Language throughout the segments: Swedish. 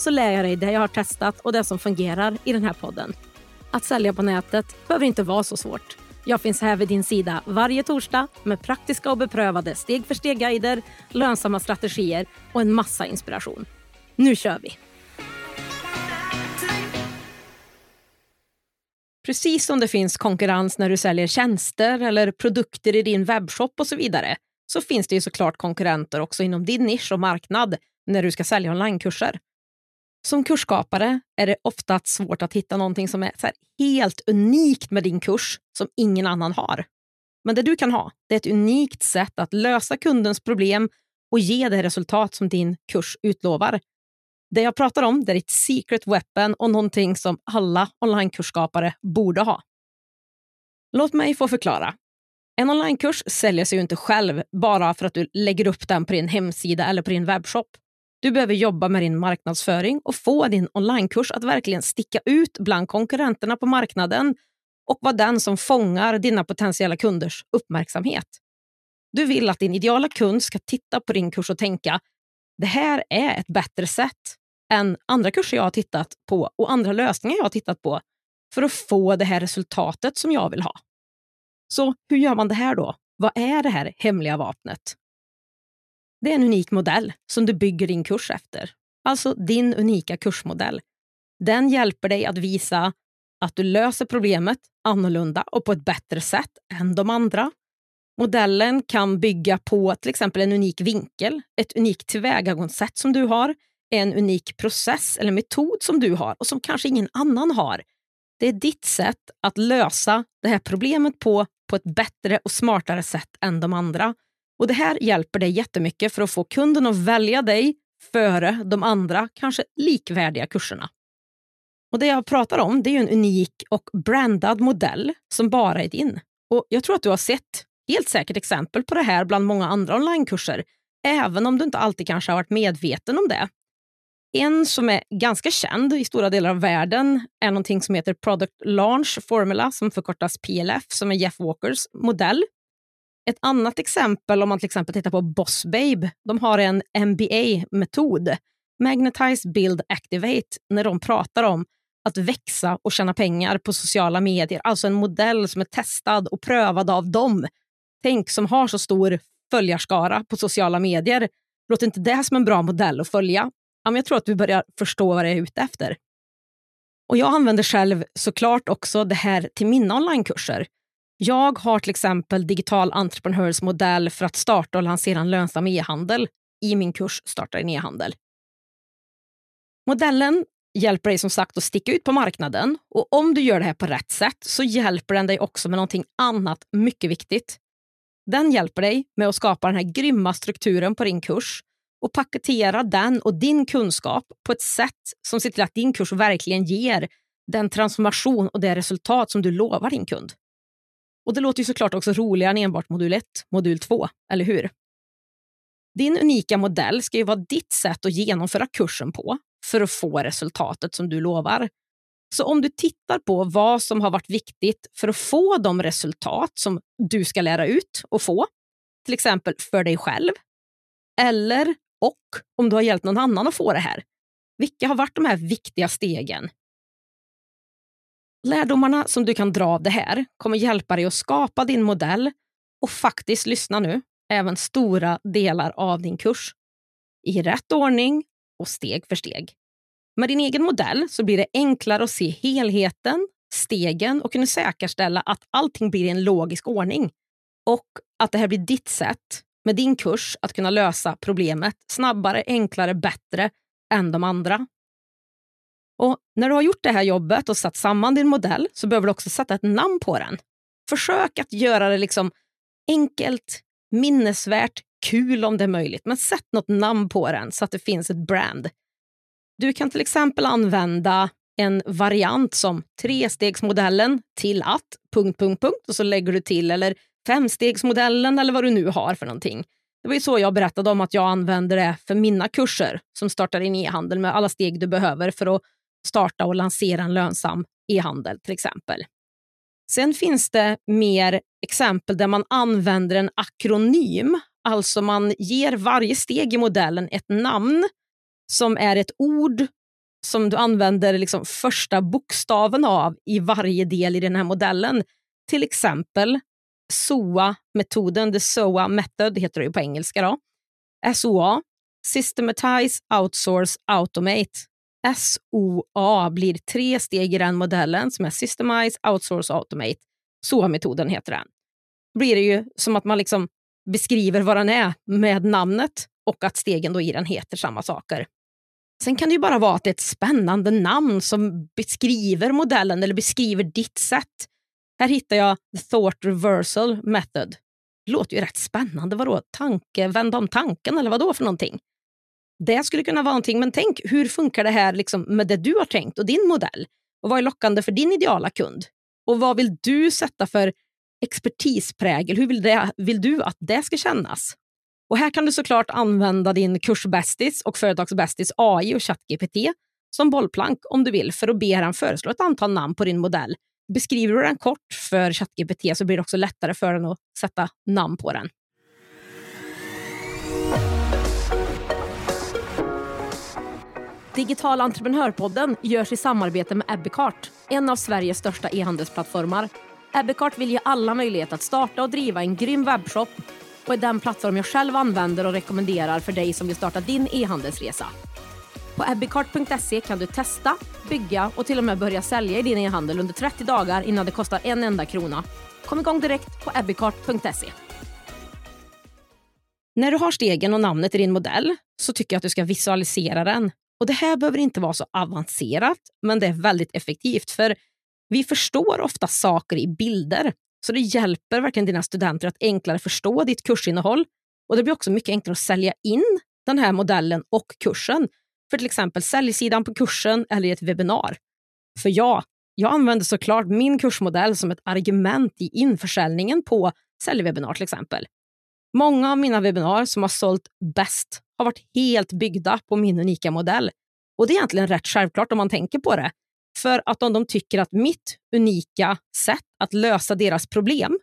så lär jag dig det jag har testat och det som fungerar i den här podden. Att sälja på nätet behöver inte vara så svårt. Jag finns här vid din sida varje torsdag med praktiska och beprövade steg för steg-guider, lönsamma strategier och en massa inspiration. Nu kör vi! Precis som det finns konkurrens när du säljer tjänster eller produkter i din webbshop och så vidare så finns det ju såklart konkurrenter också inom din nisch och marknad när du ska sälja onlinekurser. Som kursskapare är det ofta svårt att hitta någonting som är helt unikt med din kurs som ingen annan har. Men det du kan ha det är ett unikt sätt att lösa kundens problem och ge det resultat som din kurs utlovar. Det jag pratar om det är ditt secret weapon och någonting som alla onlinekursskapare borde ha. Låt mig få förklara. En onlinekurs säljer sig ju inte själv bara för att du lägger upp den på din hemsida eller på din webbshop. Du behöver jobba med din marknadsföring och få din onlinekurs att verkligen sticka ut bland konkurrenterna på marknaden och vara den som fångar dina potentiella kunders uppmärksamhet. Du vill att din ideala kund ska titta på din kurs och tänka det här är ett bättre sätt än andra kurser jag har tittat på och andra lösningar jag har tittat på för att få det här resultatet som jag vill ha. Så hur gör man det här då? Vad är det här hemliga vapnet? Det är en unik modell som du bygger din kurs efter. Alltså din unika kursmodell. Den hjälper dig att visa att du löser problemet annorlunda och på ett bättre sätt än de andra. Modellen kan bygga på till exempel en unik vinkel, ett unikt tillvägagångssätt som du har, en unik process eller metod som du har och som kanske ingen annan har. Det är ditt sätt att lösa det här problemet på, på ett bättre och smartare sätt än de andra. Och Det här hjälper dig jättemycket för att få kunden att välja dig före de andra, kanske likvärdiga kurserna. Och Det jag pratar om det är en unik och brandad modell som bara är din. Och Jag tror att du har sett helt säkert exempel på det här bland många andra onlinekurser, även om du inte alltid kanske har varit medveten om det. En som är ganska känd i stora delar av världen är någonting som heter Product Launch Formula, som förkortas PLF, som är Jeff Walkers modell ett annat exempel om man till exempel tittar på Boss Babe, de har en MBA-metod, Magnetize, Build, Activate, när de pratar om att växa och tjäna pengar på sociala medier. Alltså en modell som är testad och prövad av dem. Tänk som har så stor följarskara på sociala medier. Låter inte det som en bra modell att följa? jag tror att du börjar förstå vad jag är ute efter. Och Jag använder själv såklart också det här till mina onlinekurser. Jag har till exempel digital entreprenörsmodell för att starta och lansera en lönsam e-handel i min kurs Starta din e-handel. Modellen hjälper dig som sagt att sticka ut på marknaden och om du gör det här på rätt sätt så hjälper den dig också med någonting annat mycket viktigt. Den hjälper dig med att skapa den här grymma strukturen på din kurs och paketera den och din kunskap på ett sätt som ser till att din kurs verkligen ger den transformation och det resultat som du lovar din kund. Och det låter ju såklart också roligare än enbart modul 1, modul 2, eller hur? Din unika modell ska ju vara ditt sätt att genomföra kursen på för att få resultatet som du lovar. Så om du tittar på vad som har varit viktigt för att få de resultat som du ska lära ut och få, till exempel för dig själv, eller och om du har hjälpt någon annan att få det här. Vilka har varit de här viktiga stegen Lärdomarna som du kan dra av det här kommer hjälpa dig att skapa din modell och faktiskt, lyssna nu, även stora delar av din kurs. I rätt ordning och steg för steg. Med din egen modell så blir det enklare att se helheten, stegen och kunna säkerställa att allting blir i en logisk ordning. Och att det här blir ditt sätt med din kurs att kunna lösa problemet snabbare, enklare, bättre än de andra. Och När du har gjort det här jobbet och satt samman din modell så behöver du också sätta ett namn på den. Försök att göra det liksom enkelt, minnesvärt, kul om det är möjligt. Men sätt något namn på den så att det finns ett brand. Du kan till exempel använda en variant som trestegsmodellen till att... Punkt, punkt, punkt, och så lägger du till eller femstegsmodellen eller vad du nu har för någonting. Det var ju så jag berättade om att jag använder det för mina kurser som startar in e-handel med alla steg du behöver för att starta och lansera en lönsam e-handel till exempel. Sen finns det mer exempel där man använder en akronym, alltså man ger varje steg i modellen ett namn som är ett ord som du använder liksom första bokstaven av i varje del i den här modellen. Till exempel SOA-metoden, the SOA method heter det på engelska. Då. SOA, Systematize, Outsource, Automate. SOA blir tre steg i den modellen som är Systemize, Outsource, Automate. SOA-metoden heter den. Då blir det ju som att man liksom beskriver vad den är med namnet och att stegen då i den heter samma saker. Sen kan det ju bara vara att det är ett spännande namn som beskriver modellen eller beskriver ditt sätt. Här hittar jag the thought reversal method. Det låter ju rätt spännande. Vadå? Tanke, vända om tanken eller vad då för någonting? Det skulle kunna vara någonting, men tänk hur funkar det här liksom med det du har tänkt och din modell? Och vad är lockande för din ideala kund? Och vad vill du sätta för expertisprägel? Hur vill, det, vill du att det ska kännas? Och här kan du såklart använda din kursbästis och företagsbästis AI och ChatGPT som bollplank om du vill för att be den föreslå ett antal namn på din modell. Beskriver du den kort för ChatGPT så blir det också lättare för den att sätta namn på den. Digital entreprenörpodden görs i samarbete med Ebbecart, en av Sveriges största e-handelsplattformar. Ebbecart vill ge alla möjlighet att starta och driva en grym webbshop och är den plattform jag själv använder och rekommenderar för dig som vill starta din e-handelsresa. På ebbicart.se kan du testa, bygga och till och med börja sälja i din e-handel under 30 dagar innan det kostar en enda krona. Kom igång direkt på ebbicart.se. När du har stegen och namnet i din modell så tycker jag att du ska visualisera den. Och Det här behöver inte vara så avancerat, men det är väldigt effektivt. För vi förstår ofta saker i bilder så det hjälper verkligen dina studenter att enklare förstå ditt kursinnehåll. Och Det blir också mycket enklare att sälja in den här modellen och kursen för till exempel säljsidan på kursen eller i ett webbinar. För ja, jag använder såklart min kursmodell som ett argument i införsäljningen på säljwebbinar till exempel. Många av mina webbinar som har sålt bäst har varit helt byggda på min unika modell. Och det är egentligen rätt självklart om man tänker på det. För att om de tycker att mitt unika sätt att lösa deras problem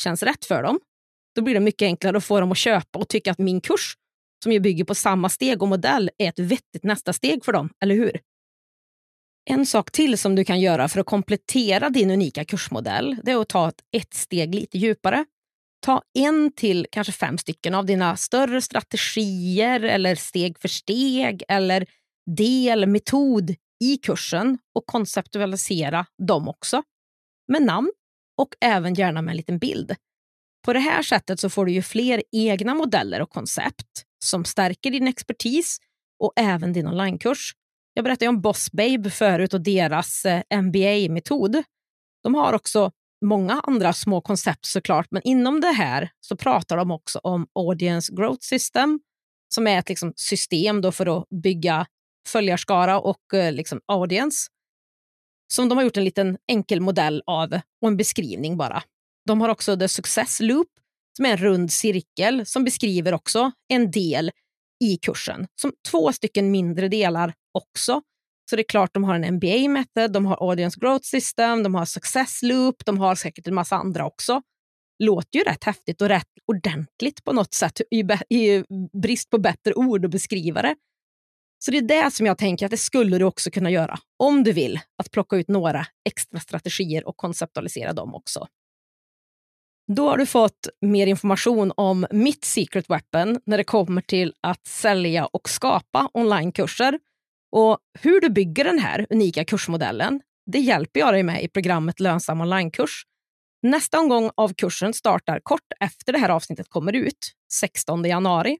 känns rätt för dem, då blir det mycket enklare att få dem att köpa och tycka att min kurs, som ju bygger på samma steg och modell, är ett vettigt nästa steg för dem, eller hur? En sak till som du kan göra för att komplettera din unika kursmodell, det är att ta ett, ett steg lite djupare. Ta en till kanske fem stycken av dina större strategier eller steg för steg eller del, metod i kursen och konceptualisera dem också med namn och även gärna med en liten bild. På det här sättet så får du ju fler egna modeller och koncept som stärker din expertis och även din onlinekurs. Jag berättade om Boss Babe förut och deras eh, MBA-metod. De har också många andra små koncept såklart, men inom det här så pratar de också om Audience Growth System som är ett liksom, system då för att bygga följarskara och eh, liksom audience som de har gjort en liten enkel modell av och en beskrivning bara. De har också The Success Loop som är en rund cirkel som beskriver också en del i kursen, som två stycken mindre delar också. Så det är klart de har en MBA method, de har Audience Growth System, de har Success Loop, de har säkert en massa andra också. Låter ju rätt häftigt och rätt ordentligt på något sätt i, i brist på bättre ord att beskriva det. Så det är det som jag tänker att det skulle du också kunna göra om du vill att plocka ut några extra strategier och konceptualisera dem också. Då har du fått mer information om mitt secret weapon när det kommer till att sälja och skapa onlinekurser. Och hur du bygger den här unika kursmodellen, det hjälper jag dig med i programmet Lönsam onlinekurs. Nästa omgång av kursen startar kort efter det här avsnittet kommer ut, 16 januari.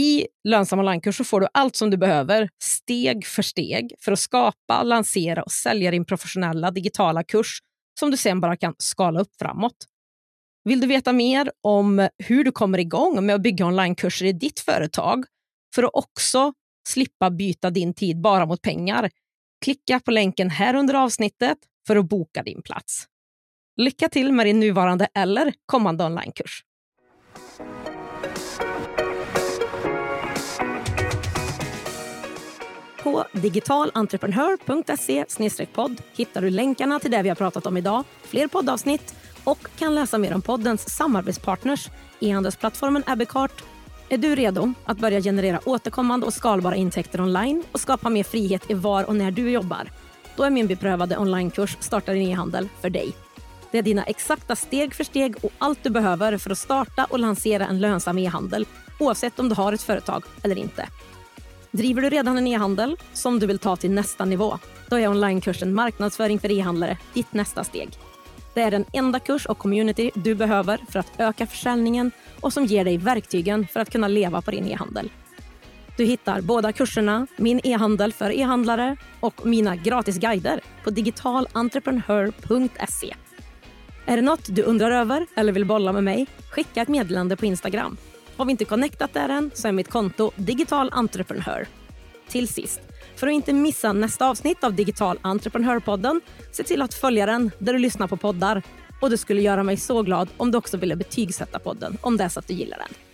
I lönsam onlinekurs får du allt som du behöver steg för steg för att skapa, lansera och sälja din professionella digitala kurs som du sen bara kan skala upp framåt. Vill du veta mer om hur du kommer igång med att bygga onlinekurser i ditt företag för att också slippa byta din tid bara mot pengar? Klicka på länken här under avsnittet för att boka din plats. Lycka till med din nuvarande eller kommande onlinekurs. På digitalentreprenör.se podd hittar du länkarna till det vi har pratat om idag, fler poddavsnitt och kan läsa mer om poddens samarbetspartners, e-handelsplattformen Abbeycart. Är du redo att börja generera återkommande och skalbara intäkter online och skapa mer frihet i var och när du jobbar? Då är min beprövade onlinekurs Starta din e-handel för dig. Det är dina exakta steg för steg och allt du behöver för att starta och lansera en lönsam e-handel oavsett om du har ett företag eller inte. Driver du redan en e-handel som du vill ta till nästa nivå? Då är onlinekursen Marknadsföring för e-handlare ditt nästa steg. Det är den enda kurs och community du behöver för att öka försäljningen och som ger dig verktygen för att kunna leva på din e-handel. Du hittar båda kurserna, Min e-handel för e-handlare och mina gratisguider på digitalentreprenör.se. Är det något du undrar över eller vill bolla med mig? Skicka ett meddelande på Instagram. Har vi inte connectat där än så är mitt konto Digital Entreprenör. Till sist, för att inte missa nästa avsnitt av Digital Entreprenörpodden, se till att följa den där du lyssnar på poddar. Och det skulle göra mig så glad om du också ville betygsätta podden om det är så att du gillar den.